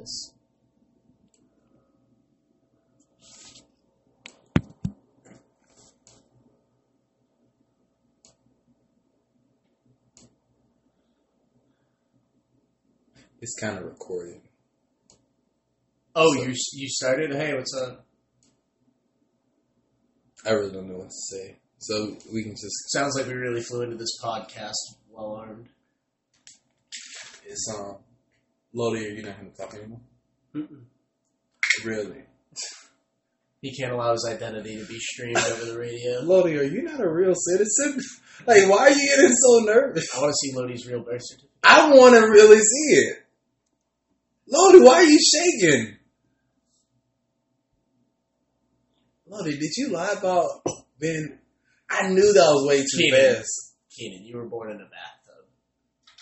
this. It's kind of recorded. Oh, So- you you started? Hey, what's up? I really don't know what to say. So we can just Sounds like we really flew into this podcast well armed. it's um Lodi, are you not gonna talk anymore? Really? He can't allow his identity to be streamed over the radio. Lodi, are you not a real citizen? Like why are you getting so nervous? I want to see Lodi's real birth certificate. I wanna really see it. Lodi, why are you shaking? Lodi, did you lie about being I knew that was way too Keenan. fast. Keenan, you were born in a bathtub.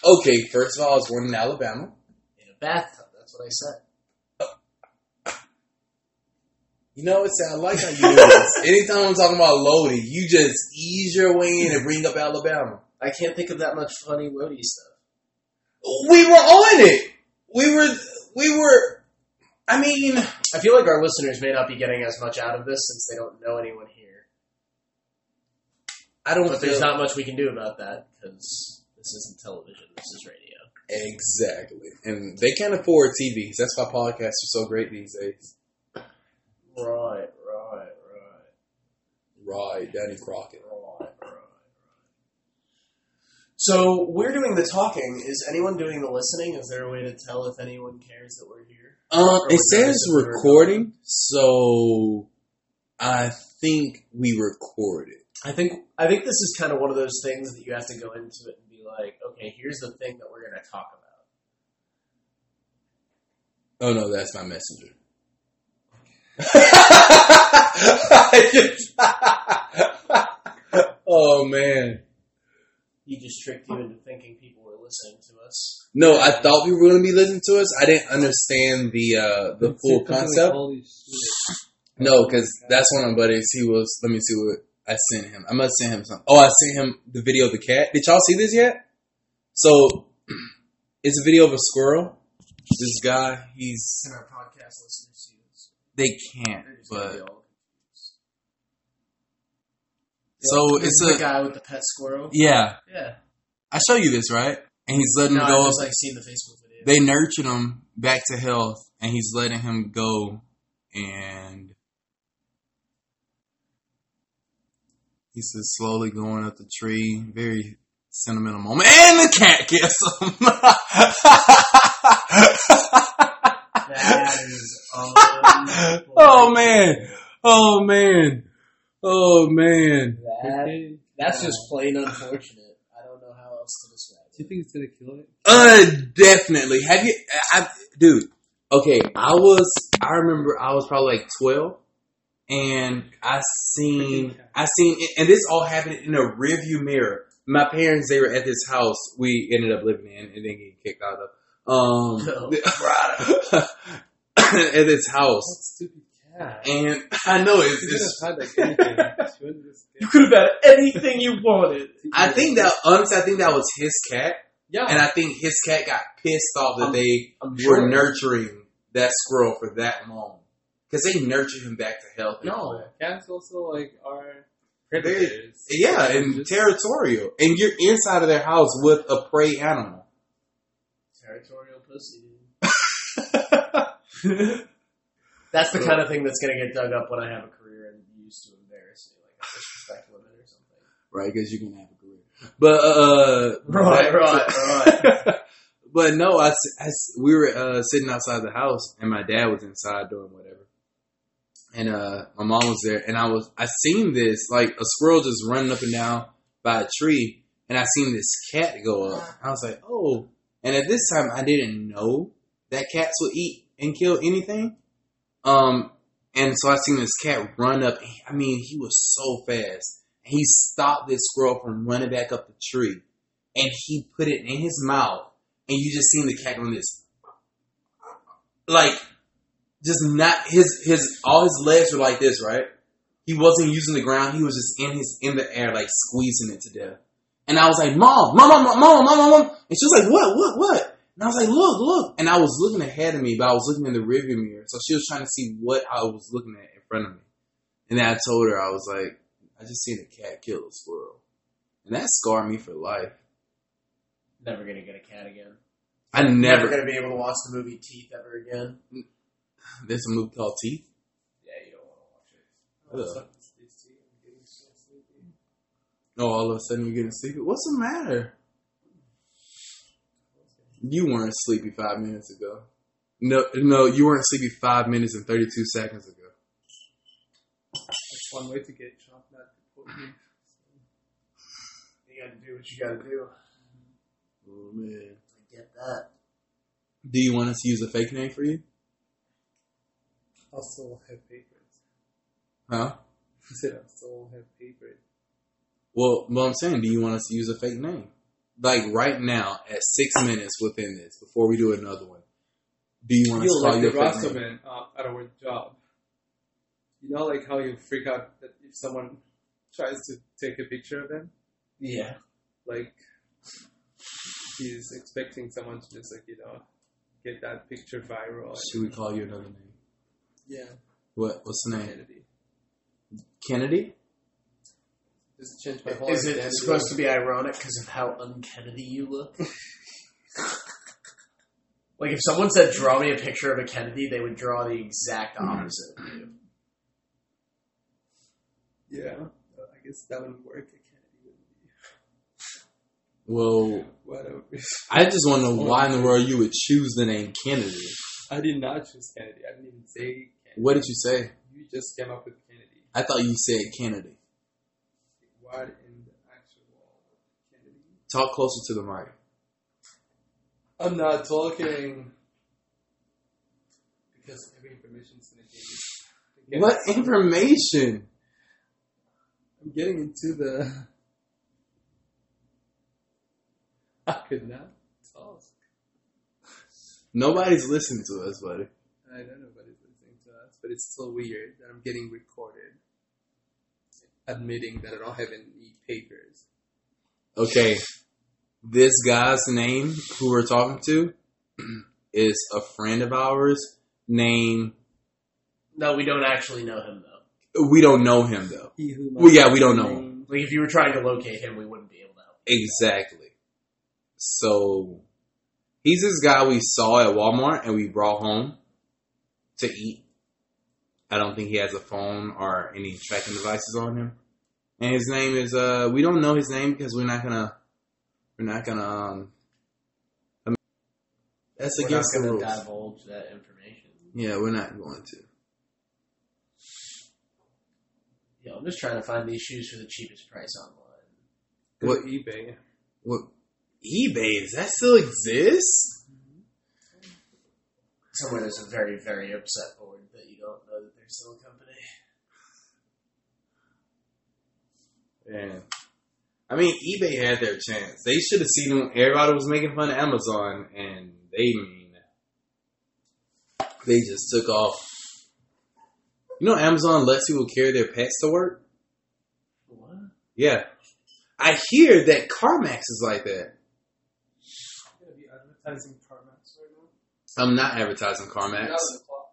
Okay, first of all, I was born in Alabama. Bathtub. That's what I said. You know, it's I like how you do this. Anytime I'm talking about Lodi, you just ease your way in and bring up Alabama. I can't think of that much funny Lodi stuff. We were on it. We were. We were. I mean, I feel like our listeners may not be getting as much out of this since they don't know anyone here. I don't But there's not much we can do about that because this isn't television. This is radio. Exactly, and they can't afford TVs. That's why podcasts are so great these days. Right, right, right, Right, Danny Crockett. right, right. So we're doing the talking. Is anyone doing the listening? Is there a way to tell if anyone cares that we're here? Uh, or it says just a blur? recording, so I think we recorded. I think I think this is kind of one of those things that you have to go into it like, okay, here's the thing that we're going to talk about. Oh no, that's my messenger. oh man. He just tricked you into thinking people were listening to us. No, I thought we were going to be listening to us. I didn't understand the uh, the full concept. No, because that's one of my buddies. He was. Let me see what I sent him. I must send him something. Oh, I sent him the video of the cat. Did y'all see this yet? So, it's a video of a squirrel. This guy, he's. Can our podcast listeners see this? They can't, They're just gonna but be all confused. so it's is a the guy with the pet squirrel. yeah. Yeah. I show you this right, and he's letting No, him I go. just like seen the Facebook video. they nurtured him back to health, and he's letting him go, and he's just slowly going up the tree. Very sentimental moment, and the cat gets him. that is oh man! Oh man! Oh man! That, that's just plain unfortunate. I don't know how else to describe it. Do you think it's gonna kill it? Uh, definitely. Have you, I, dude? Okay, I was. I remember I was probably like twelve, and I seen. I seen, and this all happened in a rearview mirror. My parents, they were at this house we ended up living in, and then getting kicked out of. Um, at this house, What stupid cat? and I know it's. It's have had like anything. She wouldn't just get- You could have had anything you wanted. I think that honestly, I think that was his cat, Yeah. and I think his cat got pissed off that I'm- they I'm were sure. nurturing that squirrel for that long because they nurture him back to health. No. Cats also like are They- predators. yeah, and Just- territorial, and you're inside of their house with a prey animal. Territorial pussy. That's the kind of thing that's going to get dug up when I have a career and used to embarrass me, like a disrespect limit or something. right? Because you can have a career, but uh, Right, right, right. but no, I, s- I s- we were uh, sitting outside the house, and my dad was inside doing whatever, and uh, my mom was there, and I was I seen this like a squirrel just running up and down by a tree, and I seen this cat go up. I was like, oh, and at this time I didn't know that cats would eat and kill anything. Um, and so I seen this cat run up. I mean, he was so fast. He stopped this squirrel from running back up the tree, and he put it in his mouth. And you just seen the cat on this, like, just not his his all his legs were like this, right? He wasn't using the ground. He was just in his in the air, like squeezing it to death. And I was like, "Mom, mom, mom, mom, mom, mom, mom," and she was like, "What, what, what?" And I was like, look, look. And I was looking ahead of me, but I was looking in the rearview mirror. So she was trying to see what I was looking at in front of me. And then I told her, I was like, I just seen a cat kill a squirrel. And that scarred me for life. Never gonna get a cat again. I Never never, gonna be able to watch the movie Teeth ever again. There's a movie called Teeth. Yeah, you don't want to watch it. Ugh. Suck this DC, I'm getting so sleepy. Oh, all of a sudden you're getting sleepy. What's the matter? You weren't sleepy five minutes ago. No, no, you weren't sleepy five minutes and 32 seconds ago. That's one way to get shot, not to put me. You gotta do what you gotta do. Oh, man. I get that. Do you want us to use a fake name for you? I'll still have papers. Huh? I said I'll still have papers. Well, well, I'm saying, do you want us to use a fake name? Like right now, at six minutes within this, before we do another one, do you want us to call you the fake name? Uh, at our job. You know, like how you freak out that if someone tries to take a picture of them, Yeah. like he's expecting someone to just like you know get that picture viral. Should we call you another name? Yeah, What? What's the name? Kennedy. Kennedy? Just change my whole Is it identity. supposed to be ironic because of how unkennedy you look? like if someone said, "Draw me a picture of a Kennedy," they would draw the exact opposite of you. Yeah, I guess that wouldn't work. A Kennedy wouldn't be. Well, Whatever. I just want to know why in the world you would choose the name Kennedy. I did not choose Kennedy. I didn't even say Kennedy. What did you say? You just came up with Kennedy. I thought you said Kennedy. What in the actual Kennedy? Talk closer to the mic. I'm not talking because every information is going to get. What information? I'm getting into the. I could not talk. Nobody's listening to us, buddy. I don't know nobody's listening to us, but it's still weird that I'm getting recorded, admitting that I don't have any papers. Okay, this guy's name who we're talking to is a friend of ours named. No, we don't actually know him though. We don't know him though. He Well, yeah, we don't know him. Like if you were trying to locate him, we wouldn't be able to. Exactly. So he's this guy we saw at Walmart and we brought home to eat. I don't think he has a phone or any tracking devices on him. And his name is uh we don't know his name because we're not gonna we're not gonna um I mean, that's We're not against the going rules. to divulge that information. Yeah, we're not going to. Yeah, I'm just trying to find these shoes for the cheapest price online. Go What- eBay. What eBay, does that still exist? Somewhere there's a very, very upset board that you don't know that company. Yeah. I mean, eBay had their chance. They should have seen them. Everybody was making fun of Amazon, and they mean they just took off. You know, Amazon lets people carry their pets to work. What? Yeah, I hear that CarMax is like that. I'm going to be advertising CarMax right now. I'm not advertising CarMax, Not on the clock.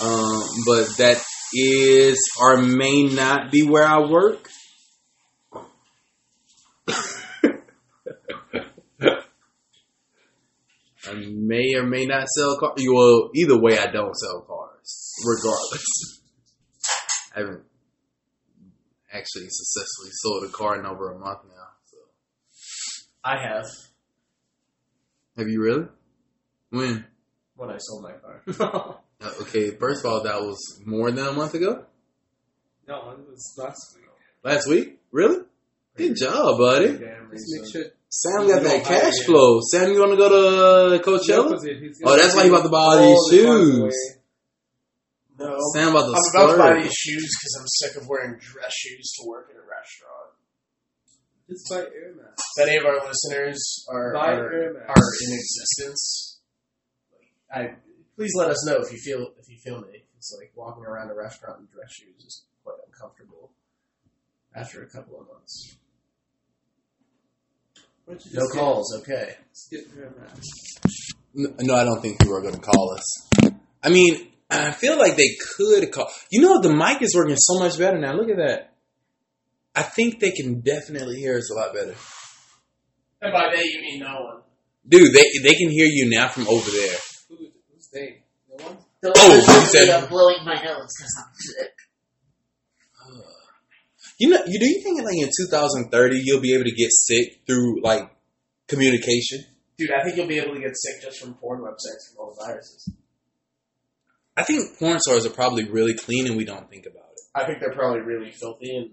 Um, but that is or may not be where I work. I may or may not sell cars. Well, either way, I don't sell cars, regardless. I haven't actually successfully sold a car in over a month now. So, I have have you really? When? when I sold my car. Uh, okay, first of all, that was more than a month ago. No, it was last week. Last week? Really? Good job, buddy. Just make sure. Sam got that You don't hire cash him. flow. Sam, you want to go to Coachella? Oh, that's why you take about to buy all these the shoes. No. Sam about to I'm about to buy these shoes because I'm sick of wearing dress shoes to work at a restaurant. Just buy Air Max. If any of our listeners are Buy are, Air Max. are in existence, I please let us know if you feel if you feel me. It's like walking around a restaurant in dress shoes is quite uncomfortable after a couple of months. Why don't you No just calls, okay. just get rid of that? N- No, I don't think people are going to call us. I mean, I feel like they could call. You know, the mic is working so much better now. Look at that. I think they can definitely hear us a lot better. And by they, you mean no one. Dude, they they can hear you now from over there. Who, they? No one? Don't Oh, listen you to said- I'm blowing my nose because I'm sick. You know, you do you think like in 2030 you'll be able to get sick through like communication? Dude, I think you'll be able to get sick just from porn websites from all the viruses. I think porn stars are probably really clean and we don't think about it. I think they're probably really filthy and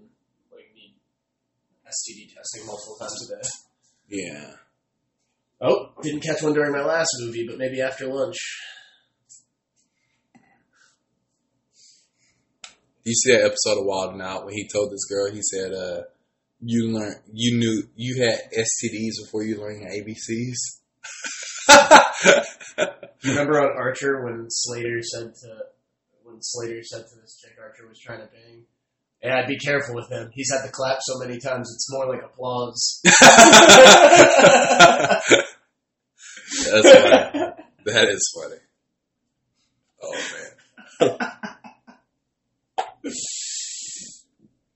like need STD testing multiple times a day. Yeah. Oh, didn't catch one during my last movie, but maybe after lunch. You see that episode of Wild and Out when he told this girl, he said, uh, you learn you knew you had STDs before you learned your ABCs. You remember on Archer when Slater said to when Slater said to this chick Archer was trying to bang, "Yeah, be careful with him. He's had to clap so many times it's more like applause." That's funny. That is funny. Oh man.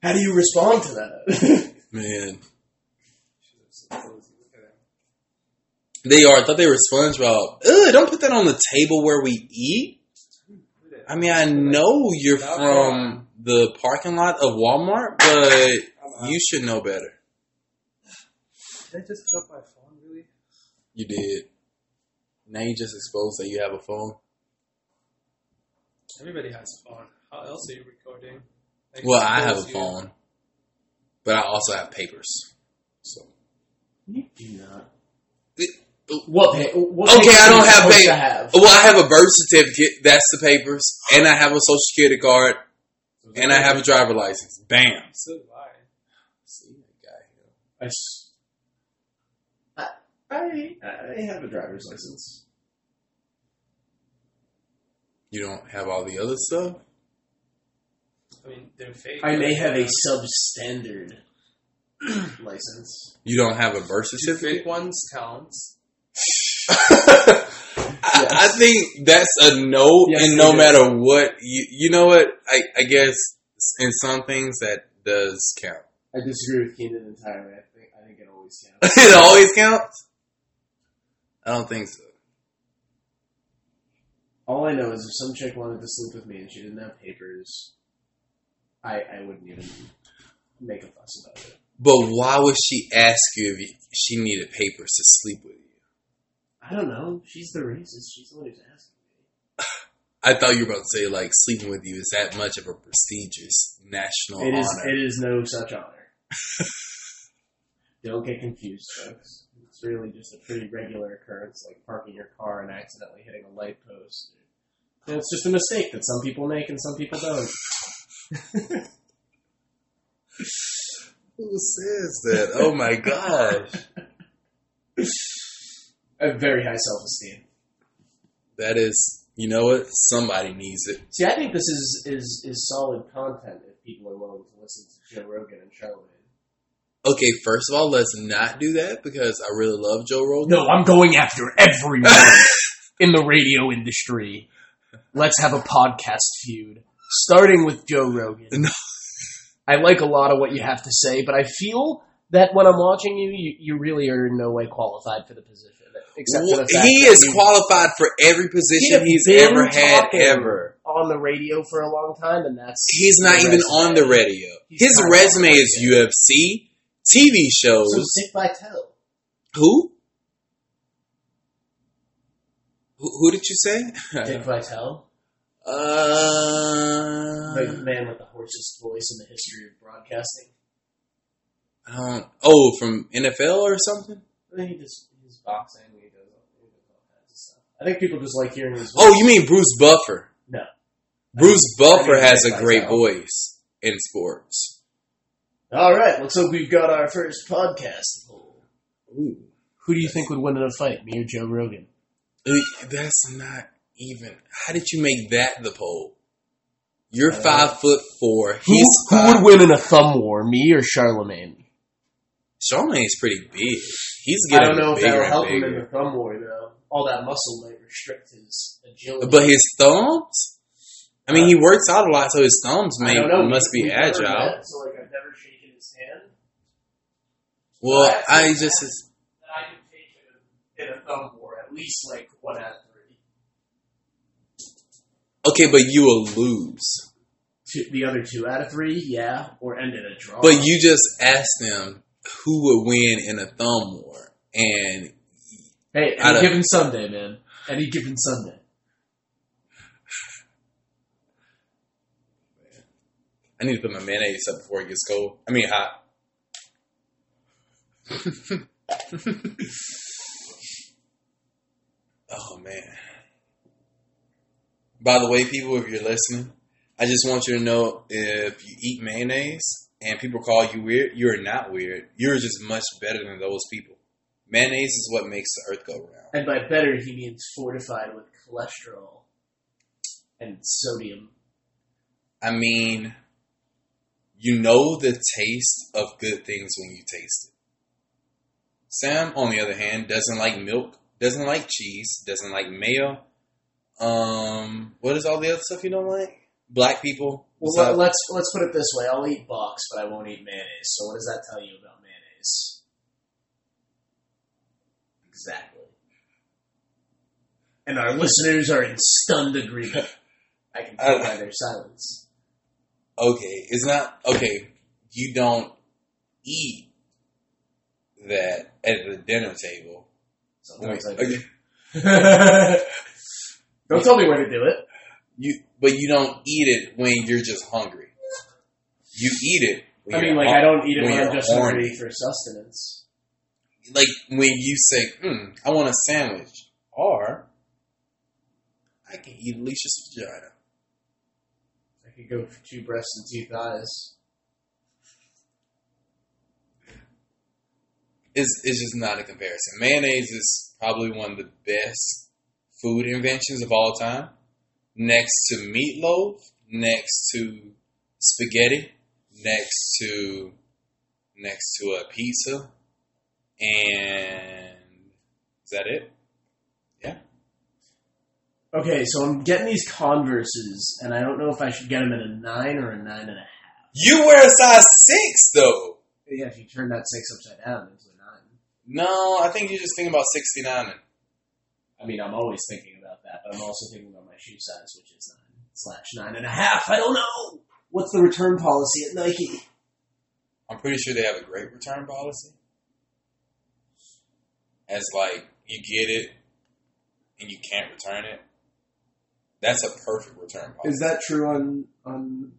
How do you respond to that? Man. She's so cozy. Look at that. They are. I thought they were SpongeBob. Ugh, don't put that on the table where we eat. Look at that. I mean, I know you're from the parking lot of Walmart, but you should know better. Did I just drop my phone, really? You did. Now you just exposed that you have a phone. Everybody has a phone. How else are you recording? Like, Well, I have a you- phone, but I also have papers. So you do not. It- What? Pa- what Okay, I don't have supposed pa- have. well, I have a birth certificate. That's the papers, and I have a social security card, and I have a driver license. Bam. So do I. See that guy here. I, s- I, I, I have a driver's license. You don't have all the other stuff. I mean, they're fake. I may have a substandard license. You don't have a birth the certificate. fake ones count. I, I think that's a no, Yes, and no it is. matter what, you you know what? I I guess in some things that does count. I disagree with Keenan entirely. I think I think it always counts. it always counts. I don't think so. All I know is if some chick wanted to sleep with me and she didn't have papers, I I wouldn't even make a fuss about it. But why would she ask you if she needed papers to sleep with you? I don't know. She's the racist. She's the one who's asking me. I thought you were about to say like sleeping with you is that much of a prestigious national It is. honor. It is no such honor. Don't get confused, folks. It's really just a pretty regular occurrence, like parking your car and accidentally hitting a light post. Know, it's just a mistake that some people make and some people don't. Who says that? Oh my gosh. I have very high self-esteem. That is, you know what? Somebody needs it. See, I think this is is is solid content if people are willing to listen to Joe Rogan and Charlemagne. Okay, first of all, let's not do that because I really love Joe Rogan. No, I'm going after everyone in the radio industry. Let's have a podcast feud, starting with Joe Rogan. No. I like a lot of what you have to say, but I feel that when I'm watching you, you, you really are in no way qualified for the position. Except for the fact he is you- qualified for every position he's ever had ever. on the radio for a long time, and that's He's not even resume. on the radio. He's His resume is. UFC, TV shows. So Dick Vitale. Who? Who, who did you say? Dick Vitale, uh, the man with the hoarsest voice in the history of broadcasting. Oh, from NFL or something. I think he just he's boxing. He does, he does all kinds of stuff. I think people just like hearing his. voice. Oh, you mean Bruce Buffer? No. Bruce I Buffer mean, has a great voice in sports. All right, looks like we've got our first podcast. Ooh. Who do you think would win in a fight, me or Joe Rogan? Uh, That's not even. How did you make that the poll? You're Uh, five foot four. Who, He's who would win in a thumb war, me or Charlemagne? Charlemagne's pretty big. He's getting. I don't know if that'll help him in the thumb war though. All that muscle might restrict his agility. But his thumbs? I mean, he works out a lot, so his thumbs may must be never agile. met, so like I've never shaken his hand. Well, I just I can take him in a thumb war at least like one three. Okay, but you will lose. Two, the other two out of three, yeah, or end in a draw. But you just asked them who would win in a thumb war, and hey, any of- given Sunday, man. Any given Sunday. I need to put my mayonnaise up before it gets cold. I mean hot. oh man. By the way, people, if you're listening, I just want you to know if you eat mayonnaise and people call you weird, you're not weird. You're just much better than those people. Mayonnaise is what makes the earth go round. And by better, he means fortified with cholesterol and sodium. I mean, you know the taste of good things when you taste it. Sam, on the other hand, doesn't like milk, doesn't like cheese, doesn't like mayo. Um, what is all the other stuff you don't like? Black people. Well, let's let's put it this way: I'll eat box, but I won't eat mayonnaise. So, what does that tell you about mayonnaise? Exactly. And our listeners are in stunned agreement. I can tell by their silence. okay, it's not okay. You don't eat that at the dinner table. Sometimes I Okay. do. Don't tell me where to do it. You, but you don't eat it when you're just hungry. You eat it. When I mean, like I don't eat it when when I'm just horny. hungry for sustenance. like when you say, hmm, I want a sandwich, or I can eat Alicia's vagina. I could go for two breasts and two thighs. It's, it's just not a comparison. Mayonnaise is probably one of the best food inventions of all time. Next to meatloaf, next to spaghetti, next to next to a pizza, and is that it? Yeah. Okay, so I'm getting these Converses, and I don't know if I should get them in a nine or a nine and a half. You wear a size six though. Yeah, if you turn that six upside down into a nine. No, I think you're just thinking about sixty nine. I mean, I'm always thinking about that, but I'm also thinking about my shoe size, which is nine slash nine and a half. I don't know. What's the return policy at Nike? I'm pretty sure they have a great return policy. As like you get it and you can't return it. That's a perfect return policy. Is that true on on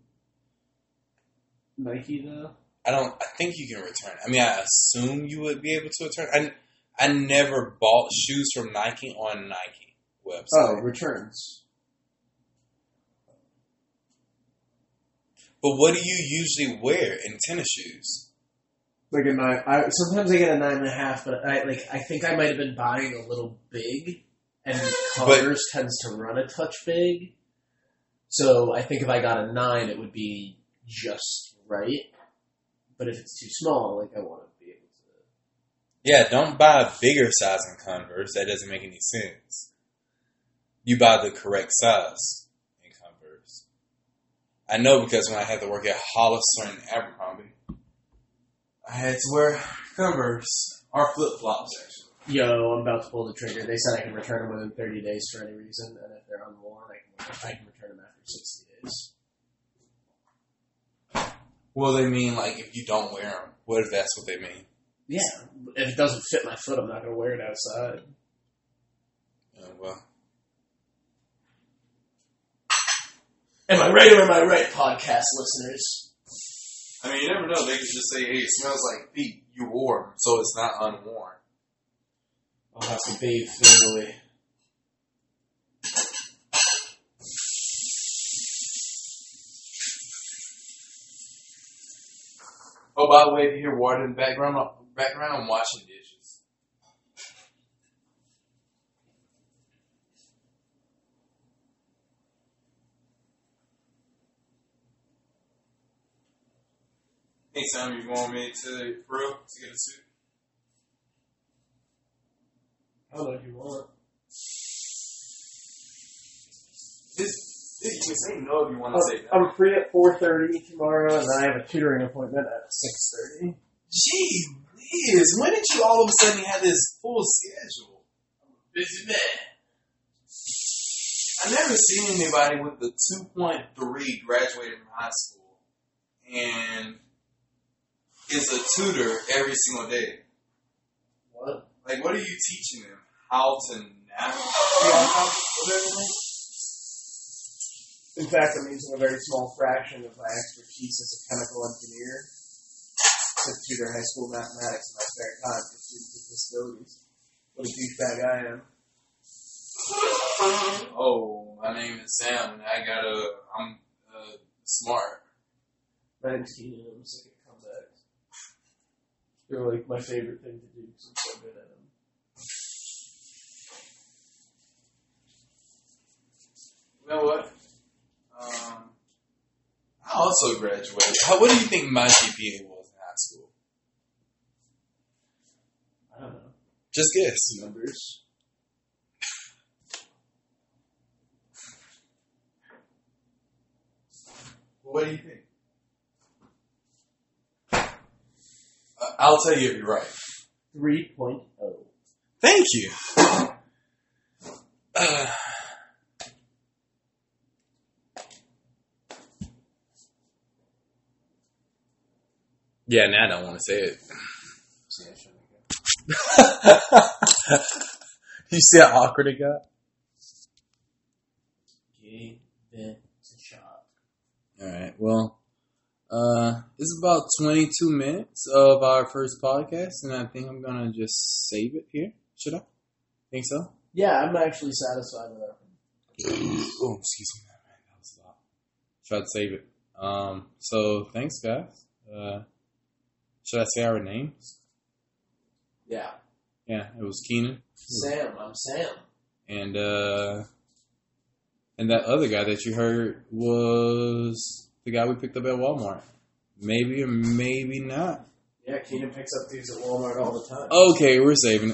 Nike though? I don't. I think you can return. I mean, I assume you would be able to return. I I never bought shoes from Nike on Nike website. Oh, returns. But what do you usually wear in tennis shoes? Like a nine. I, sometimes I get a nine and a half, but I like. I think I might have been buying a little big, and Converse tends to run a touch big. So I think if I got a nine, it would be just right. But if it's too small, like I want. Yeah, don't buy a bigger size in Converse. That doesn't make any sense. You buy the correct size in Converse. I know because when I had to work at Hollister and Abercrombie, I had to wear Converse or flip flops actually. Yo, I'm about to pull the trigger. They said I can return them within 30 days for any reason, and if they're unworn, I can, I can return them after 60 days. Well, they mean like if you don't wear them. What if that's what they mean? Yeah, if it doesn't fit my foot, I'm not going to wear it outside. Uh, well, Am I right or am I right, podcast listeners? I mean, you never know. They could just say, "Hey, it smells like feet. You wore 'em, so it's not unworn." I'll have to bathe thoroughly. Oh, by the way, if you hear water in the background, background, I'm washing dishes. Hey Sam, you want me to for real to get a suit? I don't know if you want. This, you can say no if you want to oh, say no. I'm free at 4.30 tomorrow, and I have a tutoring appointment at 6.30. Gee whiz, when did you all of a sudden have this full schedule? Busy man. I've never seen anybody with the 2.3 graduated from high school and is a tutor every single day. What? Like, what are you teaching them? How to navigate? In fact, I'm using a very small fraction of my expertise as a chemical engineer to tutor high school mathematics in my spare time for students with disabilities. What a douchebag I am. Oh, my name is Sam, and I got a. I'm uh, smart. My name's Keenan, I'm sick of comebacks. They're like my favorite thing to do because I'm so good at them. You know what? Um, I also graduated. How, what do you think my GPA was in high school? I don't know. Just guess. Numbers. What do you think? Uh, I'll tell you if you're right. 3.0. Thank you. Uh, yeah, now I don't want to say it. See, I shouldn't have. you see how awkward it got? Give it a shot. All right. Well, uh, it's about 22 minutes of our first podcast, and I think I'm gonna just save it here. Should I? Think so? Yeah, I'm actually satisfied with our. oh, excuse me, man. That was a lot. Try to save it. Um. So thanks, guys. Uh, should I say our names? Yeah. Yeah, it was Keenan, Sam, I'm Sam. and uh, and that other guy that you heard was the guy we picked up at Walmart. Maybe or maybe not. Yeah, Keenan picks up these at Walmart all the time. Okay, we're saving it.